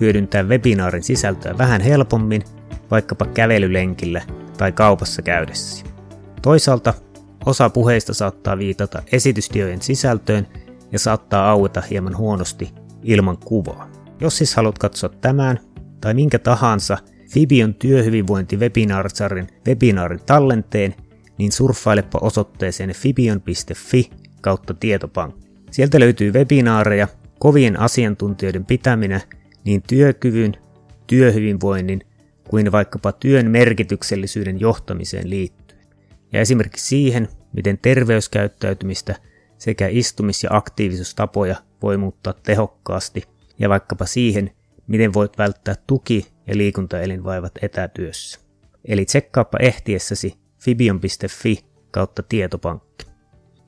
hyödyntää webinaarin sisältöä vähän helpommin, vaikkapa kävelylenkillä tai kaupassa käydessä. Toisaalta osa puheista saattaa viitata esitystiojen sisältöön ja saattaa aueta hieman huonosti ilman kuvaa. Jos siis haluat katsoa tämän tai minkä tahansa Fibion työhyvinvointi webinaarisarjan webinaarin tallenteen, niin surffailepa osoitteeseen fibion.fi kautta tietopankki. Sieltä löytyy webinaareja, kovien asiantuntijoiden pitäminä niin työkyvyn, työhyvinvoinnin kuin vaikkapa työn merkityksellisyyden johtamiseen liittyen. Ja esimerkiksi siihen, miten terveyskäyttäytymistä sekä istumis- ja aktiivisuustapoja voi muuttaa tehokkaasti ja vaikkapa siihen, miten voit välttää tuki- ja liikuntaelinvaivat etätyössä. Eli tsekkaappa ehtiessäsi fibion.fi kautta tietopankki.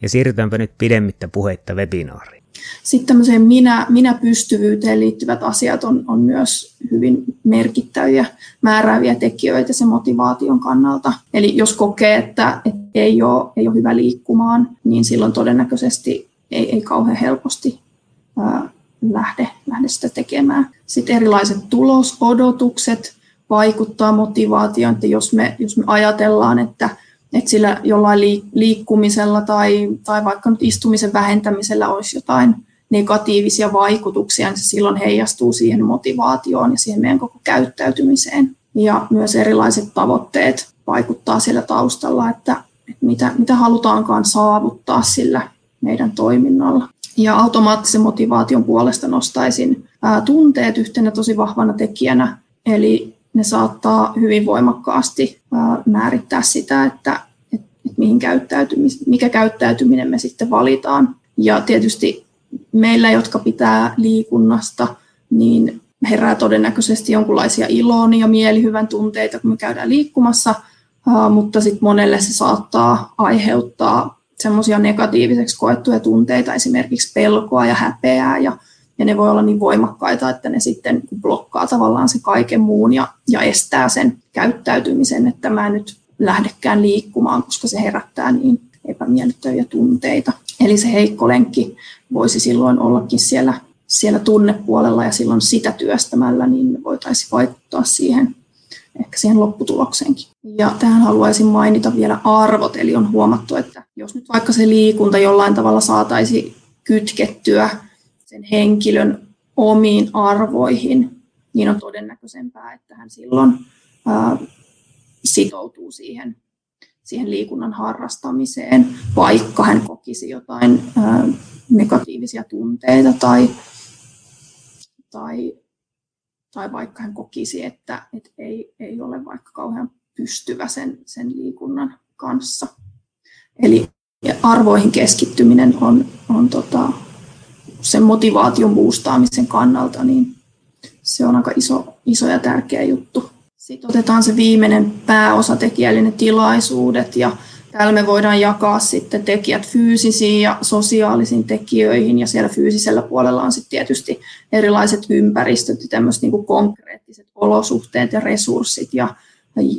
Ja siirrytäänpä nyt pidemmittä puheitta webinaariin. Sitten tämmöiseen minä, minä-pystyvyyteen liittyvät asiat on, on myös hyvin merkittäviä määrääviä tekijöitä sen motivaation kannalta. Eli jos kokee, että, että ei, ole, ei ole hyvä liikkumaan, niin silloin todennäköisesti ei, ei kauhean helposti ää, lähde, lähde sitä tekemään. Sitten erilaiset tulosodotukset vaikuttaa motivaatioon, että jos me, jos me ajatellaan, että että sillä jollain liikkumisella tai, tai vaikka nyt istumisen vähentämisellä olisi jotain negatiivisia vaikutuksia, niin se silloin heijastuu siihen motivaatioon ja siihen meidän koko käyttäytymiseen. Ja myös erilaiset tavoitteet vaikuttaa sillä taustalla, että, että mitä, mitä halutaankaan saavuttaa sillä meidän toiminnalla. Ja automaattisen motivaation puolesta nostaisin ää, tunteet yhtenä tosi vahvana tekijänä, eli ne saattaa hyvin voimakkaasti määrittää sitä, että, että mihin käyttäytymis, mikä käyttäytyminen me sitten valitaan. Ja tietysti meillä, jotka pitää liikunnasta, niin herää todennäköisesti jonkinlaisia ilon ja mielihyvän tunteita, kun me käydään liikkumassa, mutta sitten monelle se saattaa aiheuttaa semmoisia negatiiviseksi koettuja tunteita, esimerkiksi pelkoa ja häpeää ja ja ne voi olla niin voimakkaita, että ne sitten blokkaa tavallaan se kaiken muun ja, ja estää sen käyttäytymisen, että mä nyt lähdekään liikkumaan, koska se herättää niin epämiellyttäviä tunteita. Eli se heikko lenkki voisi silloin ollakin siellä, siellä tunnepuolella ja silloin sitä työstämällä niin voitaisiin vaikuttaa siihen ehkä siihen lopputulokseenkin. Ja tähän haluaisin mainita vielä arvot, eli on huomattu, että jos nyt vaikka se liikunta jollain tavalla saataisiin kytkettyä sen henkilön omiin arvoihin, niin on todennäköisempää, että hän silloin ää, sitoutuu siihen, siihen liikunnan harrastamiseen, vaikka hän kokisi jotain ää, negatiivisia tunteita tai, tai, tai vaikka hän kokisi, että, että ei, ei ole vaikka kauhean pystyvä sen, sen liikunnan kanssa. Eli arvoihin keskittyminen on, on tota, sen motivaation boostaamisen kannalta, niin se on aika iso, iso ja tärkeä juttu. Sitten otetaan se viimeinen pääosatekijä, eli ne tilaisuudet, ja täällä me voidaan jakaa sitten tekijät fyysisiin ja sosiaalisiin tekijöihin, ja siellä fyysisellä puolella on sitten tietysti erilaiset ympäristöt ja tämmöiset niin konkreettiset olosuhteet ja resurssit, ja,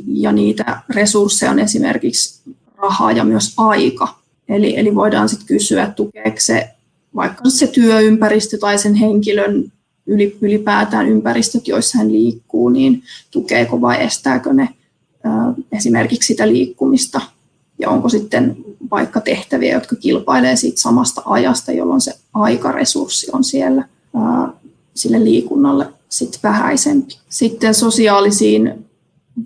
ja niitä resursseja on esimerkiksi raha ja myös aika. Eli, eli voidaan sitten kysyä, tukeeko se vaikka se työympäristö tai sen henkilön ylipäätään ympäristöt, joissa hän liikkuu, niin tukeeko vai estääkö ne esimerkiksi sitä liikkumista. Ja onko sitten vaikka tehtäviä, jotka kilpailee siitä samasta ajasta, jolloin se aikaresurssi on siellä sille liikunnalle sit vähäisempi. Sitten sosiaalisiin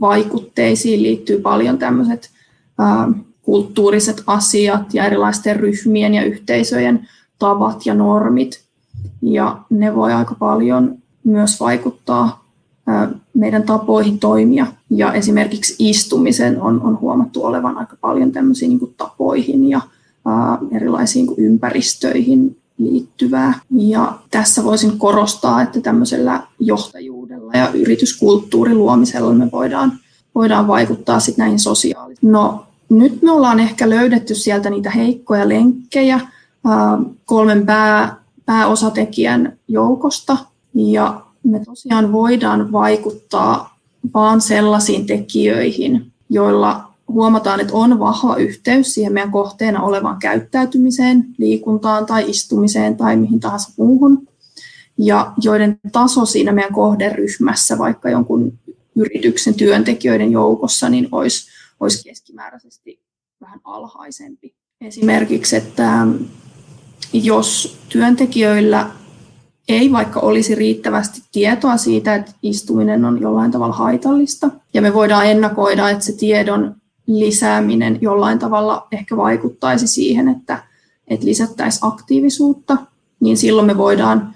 vaikutteisiin liittyy paljon tämmöiset kulttuuriset asiat ja erilaisten ryhmien ja yhteisöjen tavat ja normit. Ja ne voi aika paljon myös vaikuttaa meidän tapoihin toimia. Ja esimerkiksi istumisen on, on huomattu olevan aika paljon tämmöisiin niin tapoihin ja ää, erilaisiin niin ympäristöihin liittyvää. Ja tässä voisin korostaa, että tämmöisellä johtajuudella ja yrityskulttuurin luomisella me voidaan, voidaan vaikuttaa sitten näihin sosiaalisiin. No nyt me ollaan ehkä löydetty sieltä niitä heikkoja lenkkejä kolmen pää, pääosatekijän joukosta ja me tosiaan voidaan vaikuttaa vaan sellaisiin tekijöihin, joilla huomataan, että on vahva yhteys siihen meidän kohteena olevaan käyttäytymiseen, liikuntaan tai istumiseen tai mihin tahansa muuhun, ja joiden taso siinä meidän kohderyhmässä, vaikka jonkun yrityksen työntekijöiden joukossa, niin olisi, olisi keskimääräisesti vähän alhaisempi. Esimerkiksi, että jos työntekijöillä ei vaikka olisi riittävästi tietoa siitä, että istuminen on jollain tavalla haitallista, ja me voidaan ennakoida, että se tiedon lisääminen jollain tavalla ehkä vaikuttaisi siihen, että, että lisättäisiin aktiivisuutta, niin silloin me voidaan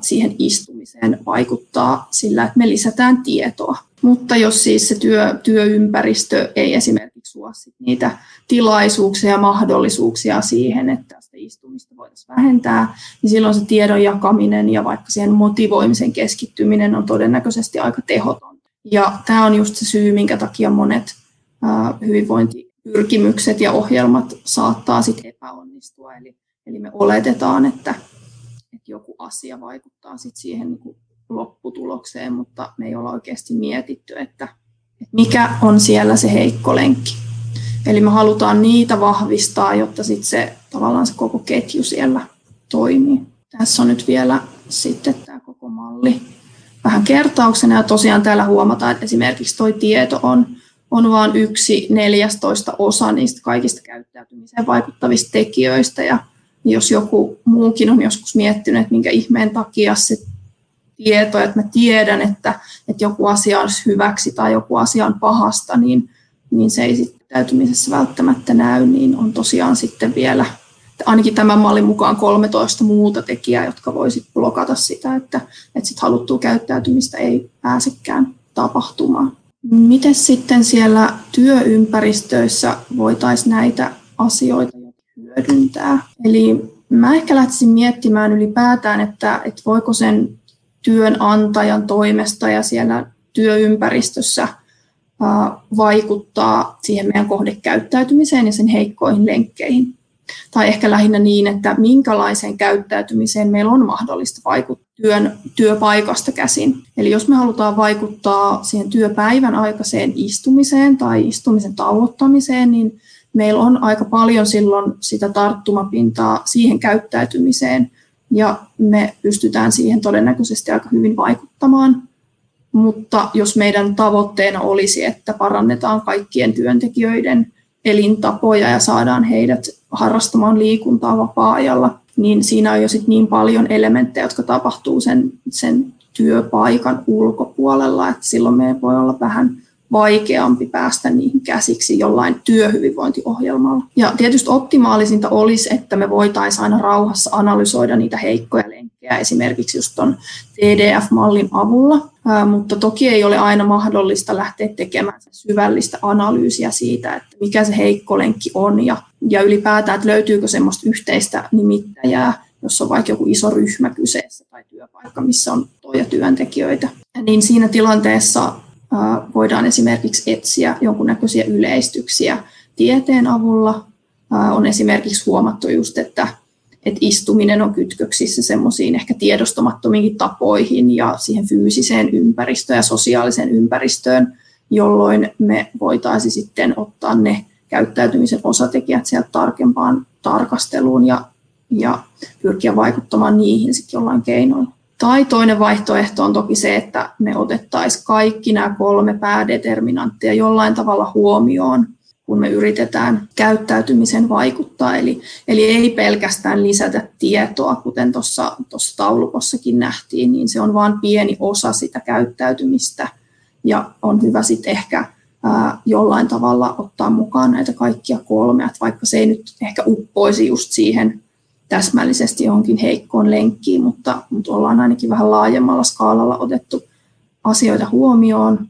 siihen istumiseen vaikuttaa sillä, että me lisätään tietoa. Mutta jos siis se työ, työympäristö ei esimerkiksi suo niitä tilaisuuksia ja mahdollisuuksia siihen, että istumista voitaisiin vähentää, niin silloin se tiedon jakaminen ja vaikka siihen motivoimisen keskittyminen on todennäköisesti aika tehoton. Ja tämä on just se syy, minkä takia monet hyvinvointipyrkimykset ja ohjelmat saattaa sitten epäonnistua. Eli, eli me oletetaan, että, että joku asia vaikuttaa sit siihen niin kuin lopputulokseen, mutta me ei olla oikeasti mietitty, että, että mikä on siellä se heikko lenkki. Eli me halutaan niitä vahvistaa, jotta sit se, tavallaan se koko ketju siellä toimii. Tässä on nyt vielä sitten tämä koko malli vähän kertauksena ja tosiaan täällä huomataan, että esimerkiksi tuo tieto on on vain yksi neljästoista osa niistä kaikista käyttäytymiseen vaikuttavista tekijöistä. Ja jos joku muukin on joskus miettinyt, että minkä ihmeen takia se tieto, että mä tiedän, että, että joku asia olisi hyväksi tai joku asia on pahasta, niin, niin se ei sitten käyttäytymisessä välttämättä näy, niin on tosiaan sitten vielä ainakin tämän mallin mukaan 13 muuta tekijää, jotka voisit blokata sitä, että, että sit haluttua käyttäytymistä ei pääsekään tapahtumaan. Miten sitten siellä työympäristöissä voitaisiin näitä asioita hyödyntää? Eli mä ehkä lähtisin miettimään ylipäätään, että, että voiko sen työnantajan toimesta ja siellä työympäristössä vaikuttaa siihen meidän kohdekäyttäytymiseen ja sen heikkoihin lenkkeihin. Tai ehkä lähinnä niin, että minkälaiseen käyttäytymiseen meillä on mahdollista vaikuttaa työn, työpaikasta käsin. Eli jos me halutaan vaikuttaa siihen työpäivän aikaiseen istumiseen tai istumisen tauottamiseen, niin meillä on aika paljon silloin sitä tarttumapintaa siihen käyttäytymiseen, ja me pystytään siihen todennäköisesti aika hyvin vaikuttamaan. Mutta jos meidän tavoitteena olisi, että parannetaan kaikkien työntekijöiden elintapoja ja saadaan heidät harrastamaan liikuntaa vapaa-ajalla, niin siinä on jo sit niin paljon elementtejä, jotka tapahtuu sen, sen työpaikan ulkopuolella, että silloin me voi olla vähän vaikeampi päästä niihin käsiksi jollain työhyvinvointiohjelmalla. Ja tietysti optimaalisinta olisi, että me voitaisiin aina rauhassa analysoida niitä heikkoja lenkkejä esimerkiksi just tuon TDF-mallin avulla, mutta toki ei ole aina mahdollista lähteä tekemään syvällistä analyysiä siitä, että mikä se heikko lenkki on ja, ja ylipäätään, että löytyykö semmoista yhteistä nimittäjää, jos on vaikka joku iso ryhmä kyseessä tai työpaikka, missä on toja työntekijöitä. Niin siinä tilanteessa voidaan esimerkiksi etsiä jonkunnäköisiä yleistyksiä tieteen avulla. On esimerkiksi huomattu just, että, että istuminen on kytköksissä semmoisiin ehkä tiedostamattomiin tapoihin ja siihen fyysiseen ympäristöön ja sosiaaliseen ympäristöön, jolloin me voitaisiin sitten ottaa ne käyttäytymisen osatekijät sieltä tarkempaan tarkasteluun ja, ja pyrkiä vaikuttamaan niihin sitten jollain keinoilla. Tai toinen vaihtoehto on toki se, että me otettaisiin kaikki nämä kolme päädeterminanttia jollain tavalla huomioon, kun me yritetään käyttäytymisen vaikuttaa. Eli, eli ei pelkästään lisätä tietoa, kuten tuossa taulukossakin nähtiin, niin se on vain pieni osa sitä käyttäytymistä. Ja on hyvä sitten ehkä ää, jollain tavalla ottaa mukaan näitä kaikkia kolmea, vaikka se ei nyt ehkä uppoisi just siihen täsmällisesti johonkin heikkoon lenkkiin, mutta, mutta ollaan ainakin vähän laajemmalla skaalalla otettu asioita huomioon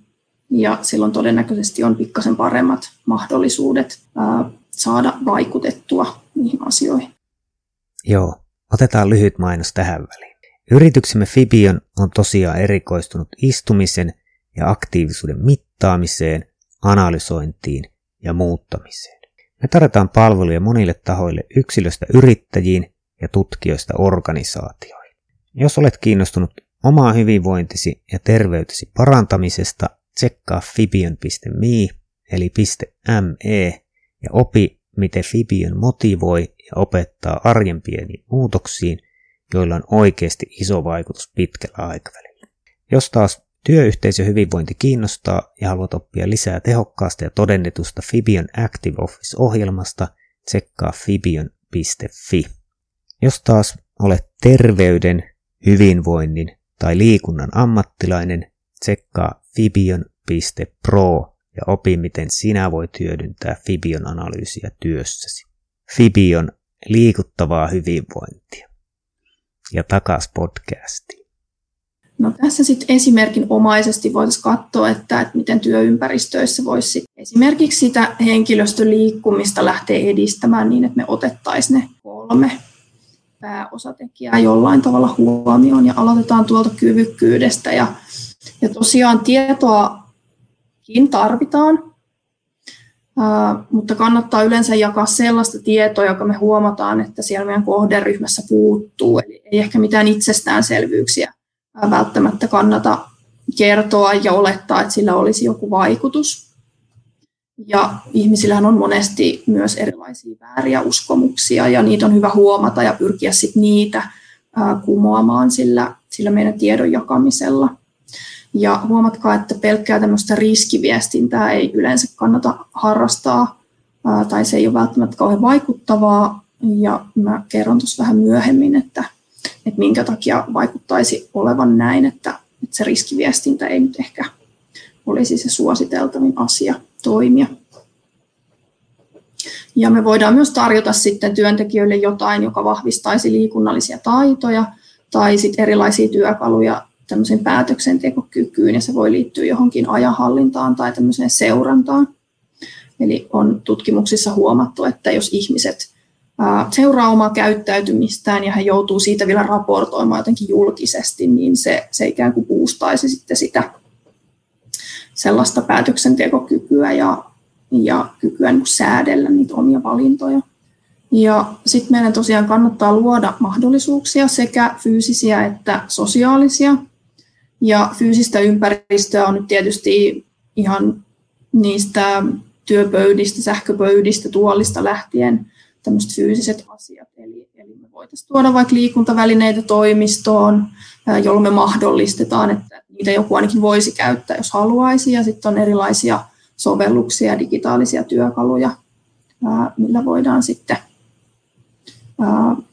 ja silloin todennäköisesti on pikkasen paremmat mahdollisuudet ää, saada vaikutettua niihin asioihin. Joo, otetaan lyhyt mainos tähän väliin. Yrityksemme Fibion on tosiaan erikoistunut istumisen ja aktiivisuuden mittaamiseen, analysointiin ja muuttamiseen. Me tarjotaan palveluja monille tahoille yksilöstä yrittäjiin ja tutkijoista organisaatioihin. Jos olet kiinnostunut omaa hyvinvointisi ja terveytesi parantamisesta, tsekkaa fibion.me eli .me ja opi, miten Fibion motivoi ja opettaa arjen pieniin muutoksiin, joilla on oikeasti iso vaikutus pitkällä aikavälillä. Jos taas työyhteisö hyvinvointi kiinnostaa ja haluat oppia lisää tehokkaasta ja todennetusta Fibion Active Office-ohjelmasta, tsekkaa fibion.fi. Jos taas olet terveyden, hyvinvoinnin tai liikunnan ammattilainen, tsekkaa fibion.pro ja opi, miten sinä voit hyödyntää Fibion analyysiä työssäsi. Fibion liikuttavaa hyvinvointia. Ja takas podcastiin. No tässä sitten esimerkin omaisesti voitaisiin katsoa, että, että miten työympäristöissä voisi esimerkiksi sitä henkilöstön liikkumista lähteä edistämään niin, että me otettaisiin ne kolme pääosatekijää jollain tavalla huomioon ja aloitetaan tuolta kyvykkyydestä ja, ja tosiaan tietoakin tarvitaan, Uh, mutta kannattaa yleensä jakaa sellaista tietoa, joka me huomataan, että siellä meidän kohderyhmässä puuttuu. Eli ei ehkä mitään itsestäänselvyyksiä uh, välttämättä kannata kertoa ja olettaa, että sillä olisi joku vaikutus. Ja ihmisillähän on monesti myös erilaisia vääriä uskomuksia ja niitä on hyvä huomata ja pyrkiä sit niitä kumoamaan sillä, sillä meidän tiedon jakamisella. Ja huomatkaa, että pelkkää tämmöistä riskiviestintää ei yleensä kannata harrastaa tai se ei ole välttämättä kauhean vaikuttavaa. Ja mä kerron tuossa vähän myöhemmin, että, että minkä takia vaikuttaisi olevan näin, että, että se riskiviestintä ei nyt ehkä olisi se suositeltavin asia toimia. Ja me voidaan myös tarjota sitten työntekijöille jotain, joka vahvistaisi liikunnallisia taitoja tai sitten erilaisia työkaluja tämmöiseen päätöksentekokykyyn ja se voi liittyä johonkin ajanhallintaan tai tämmöiseen seurantaan. Eli on tutkimuksissa huomattu, että jos ihmiset seuraa omaa käyttäytymistään ja he joutuu siitä vielä raportoimaan jotenkin julkisesti, niin se, se ikään kuin boostaisi sitten sitä sellaista päätöksentekokykyä ja, ja kykyä niin säädellä niitä omia valintoja. Ja sitten meidän tosiaan kannattaa luoda mahdollisuuksia sekä fyysisiä että sosiaalisia. Ja fyysistä ympäristöä on nyt tietysti ihan niistä työpöydistä, sähköpöydistä, tuolista lähtien tämmöiset fyysiset asiat. Eli, eli me voitaisiin tuoda vaikka liikuntavälineitä toimistoon, jolloin me mahdollistetaan, että niitä joku ainakin voisi käyttää, jos haluaisi. Ja sitten on erilaisia sovelluksia, digitaalisia työkaluja, millä voidaan sitten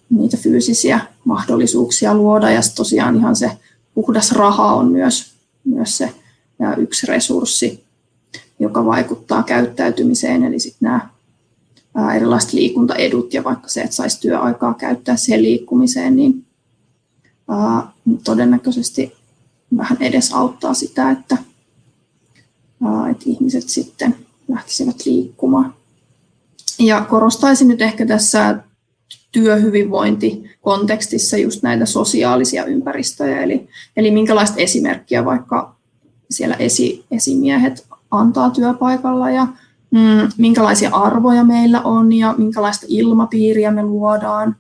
niitä fyysisiä mahdollisuuksia luoda. Ja tosiaan ihan se puhdas raha on myös, myös se yksi resurssi, joka vaikuttaa käyttäytymiseen. Eli sitten nämä erilaiset liikuntaedut ja vaikka se, että saisi työaikaa käyttää siihen liikkumiseen, niin todennäköisesti vähän edes auttaa sitä, että, että ihmiset sitten lähtisivät liikkumaan. Ja korostaisin nyt ehkä tässä työhyvinvointikontekstissa just näitä sosiaalisia ympäristöjä, eli, eli minkälaista esimerkkiä vaikka siellä esi, esimiehet antaa työpaikalla ja mm, minkälaisia arvoja meillä on ja minkälaista ilmapiiriä me luodaan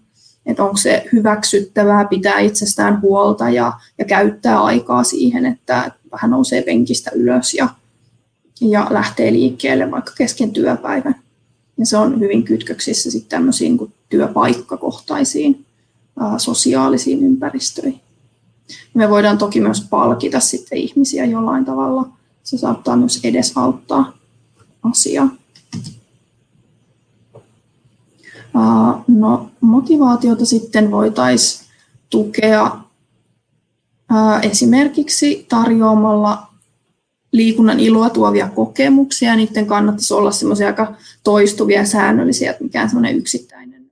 että onko se hyväksyttävää pitää itsestään huolta ja, ja käyttää aikaa siihen, että vähän nousee penkistä ylös ja, ja lähtee liikkeelle vaikka kesken työpäivän. Ja se on hyvin kytköksissä sitten tämmöisiin kuin työpaikkakohtaisiin ää, sosiaalisiin ympäristöihin. Me voidaan toki myös palkita sitten ihmisiä jollain tavalla. Se saattaa myös edesauttaa asiaa. No, motivaatiota sitten voitaisiin tukea esimerkiksi tarjoamalla liikunnan iloa tuovia kokemuksia. Niiden kannattaisi olla semmoisia aika toistuvia ja säännöllisiä, että mikään semmoinen yksittäinen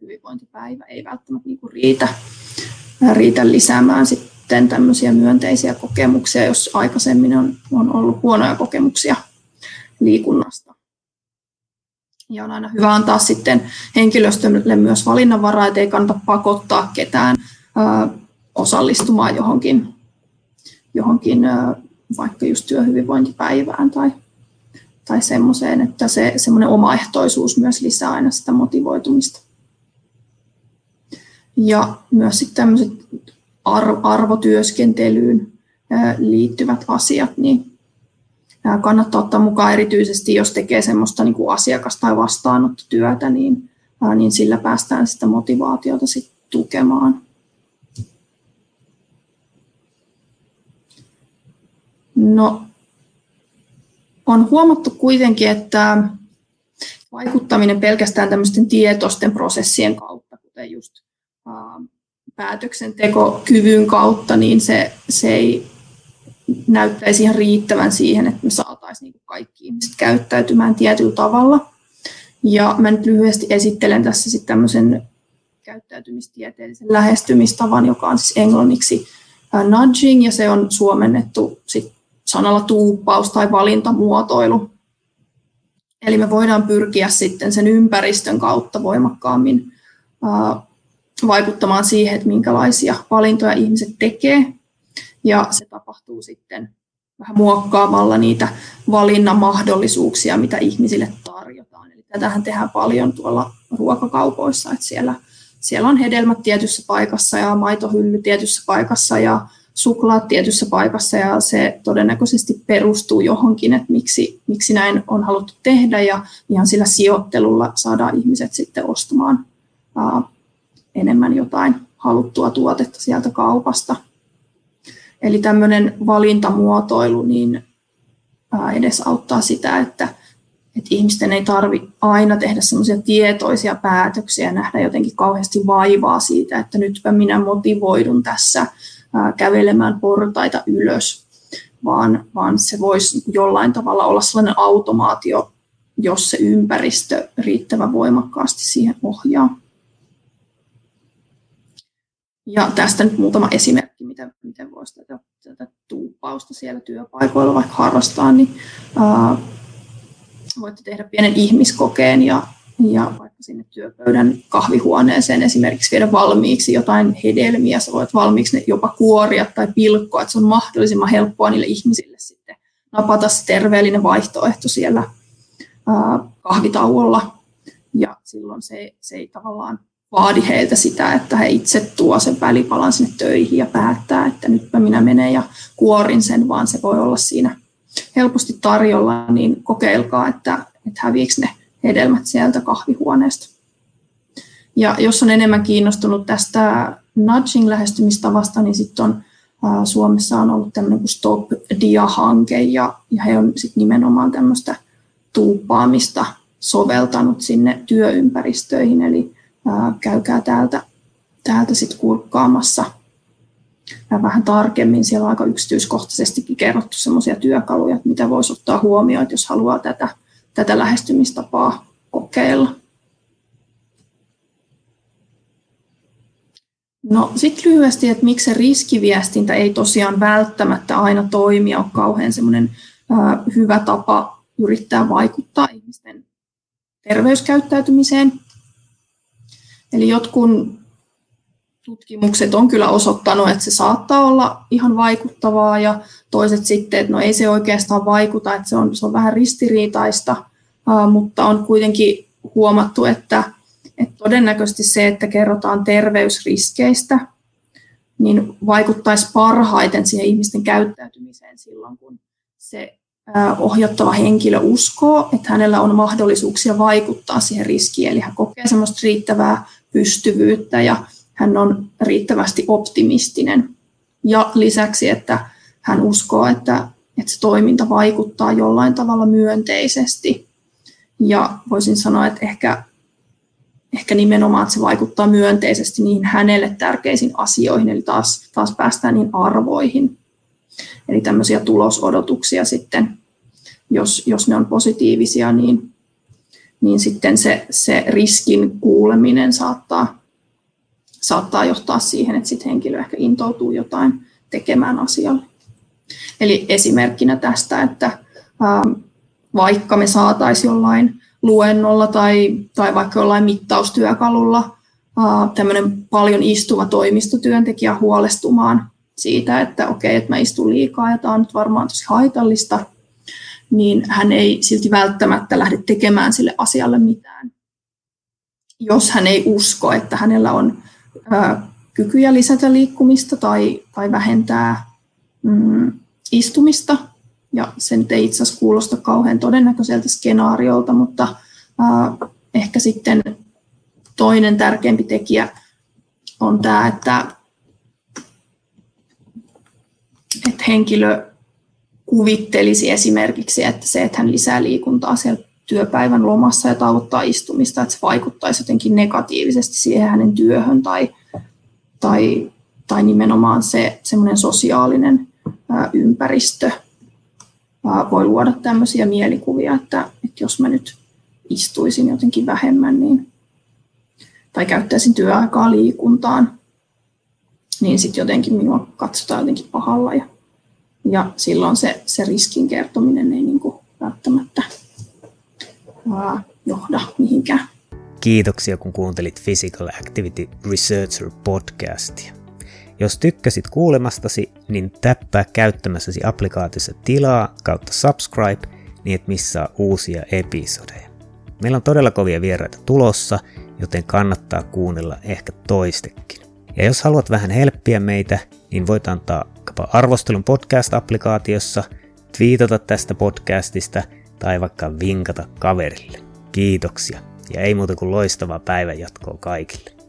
hyvinvointipäivä ei välttämättä niinku riitä, riitä lisäämään sitten tämmöisiä myönteisiä kokemuksia, jos aikaisemmin on, on ollut huonoja kokemuksia liikunnasta. Ja on aina hyvä antaa sitten henkilöstölle myös valinnanvaraa, että ei kannata pakottaa ketään osallistumaan johonkin, johonkin vaikka just työhyvinvointipäivään tai, tai semmoiseen, että se semmoinen omaehtoisuus myös lisää aina sitä motivoitumista. Ja myös sitten tämmöiset arvotyöskentelyyn liittyvät asiat, niin kannattaa ottaa mukaan erityisesti, jos tekee semmoista niin kuin asiakas- tai vastaanottotyötä, niin, niin sillä päästään sitä motivaatiota sit tukemaan. No, on huomattu kuitenkin, että vaikuttaminen pelkästään tämmöisten tietoisten prosessien kautta, kuten just päätöksentekokyvyn kautta, niin se, se ei näyttäisi ihan riittävän siihen, että me saataisiin niin kaikki ihmiset käyttäytymään tietyllä tavalla. Ja mä nyt lyhyesti esittelen tässä sitten tämmöisen käyttäytymistieteellisen lähestymistavan, joka on siis englanniksi nudging, ja se on suomennettu sit sanalla tuuppaus tai valintamuotoilu. Eli me voidaan pyrkiä sitten sen ympäristön kautta voimakkaammin vaikuttamaan siihen, että minkälaisia valintoja ihmiset tekee. Ja se tapahtuu sitten vähän muokkaamalla niitä valinnan mahdollisuuksia, mitä ihmisille tarjotaan. Eli tätähän tehdään paljon tuolla ruokakaupoissa, että siellä, siellä on hedelmät tietyssä paikassa ja maitohylly tietyssä paikassa ja suklaat tietyssä paikassa ja se todennäköisesti perustuu johonkin, että miksi, miksi näin on haluttu tehdä ja ihan sillä sijoittelulla saadaan ihmiset sitten ostamaan ää, enemmän jotain haluttua tuotetta sieltä kaupasta. Eli tämmöinen valintamuotoilu niin edesauttaa sitä, että, että ihmisten ei tarvi aina tehdä semmoisia tietoisia päätöksiä nähdä jotenkin kauheasti vaivaa siitä, että nytpä minä motivoidun tässä kävelemään portaita ylös, vaan, vaan se voisi jollain tavalla olla sellainen automaatio, jos se ympäristö riittävän voimakkaasti siihen ohjaa. Ja tästä nyt muutama esimerkki, miten, voisi tätä, tätä tuuppausta siellä työpaikoilla vaikka harrastaa, niin ää, voitte tehdä pienen ihmiskokeen ja, ja vaikka sinne työpöydän kahvihuoneeseen esimerkiksi viedä valmiiksi jotain hedelmiä, sä voit valmiiksi ne jopa kuoria tai pilkkoa, että se on mahdollisimman helppoa niille ihmisille sitten napata se terveellinen vaihtoehto siellä ää, kahvitauolla. Ja silloin se, se ei tavallaan vaadi heiltä sitä, että he itse tuo sen välipalan sinne töihin ja päättää, että nytpä minä menen ja kuorin sen, vaan se voi olla siinä helposti tarjolla, niin kokeilkaa, että, että häviikö ne hedelmät sieltä kahvihuoneesta. Ja jos on enemmän kiinnostunut tästä nudging-lähestymistavasta, niin sitten on Suomessa on ollut tämmöinen kuin Stop Dia-hanke, ja, ja he on sitten nimenomaan tämmöistä tuuppaamista soveltanut sinne työympäristöihin, eli käykää täältä, täältä sitten kurkkaamassa vähän tarkemmin. Siellä on aika yksityiskohtaisestikin kerrottu sellaisia työkaluja, mitä voisi ottaa huomioon, jos haluaa tätä, tätä lähestymistapaa kokeilla. No sitten lyhyesti, että miksi se riskiviestintä ei tosiaan välttämättä aina toimi, on kauhean semmoinen hyvä tapa yrittää vaikuttaa ihmisten terveyskäyttäytymiseen. Eli jotkut tutkimukset on kyllä osoittanut, että se saattaa olla ihan vaikuttavaa ja toiset sitten, että no ei se oikeastaan vaikuta, että se on, se on vähän ristiriitaista, mutta on kuitenkin huomattu, että, että todennäköisesti se, että kerrotaan terveysriskeistä, niin vaikuttaisi parhaiten siihen ihmisten käyttäytymiseen silloin, kun se ohjattava henkilö uskoo, että hänellä on mahdollisuuksia vaikuttaa siihen riskiin, eli hän kokee semmoista riittävää pystyvyyttä ja hän on riittävästi optimistinen. Ja lisäksi, että hän uskoo, että, että se toiminta vaikuttaa jollain tavalla myönteisesti. Ja voisin sanoa, että ehkä, ehkä nimenomaan, että se vaikuttaa myönteisesti niihin hänelle tärkeisiin asioihin, eli taas, taas päästään niihin arvoihin. Eli tämmöisiä tulosodotuksia sitten, jos, jos ne on positiivisia, niin niin sitten se, se riskin kuuleminen saattaa, saattaa johtaa siihen, että sitten henkilö ehkä intoutuu jotain tekemään asialle. Eli esimerkkinä tästä, että ää, vaikka me saataisiin jollain luennolla tai, tai vaikka jollain mittaustyökalulla tämmöinen paljon istuva toimistotyöntekijä huolestumaan siitä, että okei, että mä istun liikaa ja tämä on nyt varmaan tosi haitallista, niin hän ei silti välttämättä lähde tekemään sille asialle mitään. Jos hän ei usko, että hänellä on kykyjä lisätä liikkumista tai, tai vähentää mm, istumista, ja sen ei itse asiassa kuulosta kauhean todennäköiseltä skenaariolta, mutta ää, ehkä sitten toinen tärkeämpi tekijä on tämä, että, että henkilö kuvittelisi esimerkiksi, että se, että hän lisää liikuntaa siellä työpäivän lomassa ja tauottaa istumista, että se vaikuttaisi jotenkin negatiivisesti siihen hänen työhön tai, tai, tai nimenomaan se semmoinen sosiaalinen ää, ympäristö ää, voi luoda tämmöisiä mielikuvia, että, että jos mä nyt istuisin jotenkin vähemmän niin, tai käyttäisin työaikaa liikuntaan, niin sitten jotenkin minua katsotaan jotenkin pahalla ja, ja silloin se, se riskin kertominen ei niin kuin välttämättä ää, johda mihinkään. Kiitoksia kun kuuntelit Physical Activity Researcher podcastia. Jos tykkäsit kuulemastasi, niin täppää käyttämässäsi applikaatiossa tilaa kautta subscribe, niin et missaa uusia episodeja. Meillä on todella kovia vieraita tulossa, joten kannattaa kuunnella ehkä toistekin. Ja jos haluat vähän helppiä meitä, niin voit antaa arvostelun podcast-applikaatiossa, twiitata tästä podcastista tai vaikka vinkata kaverille. Kiitoksia ja ei muuta kuin loistavaa päivänjatkoa kaikille.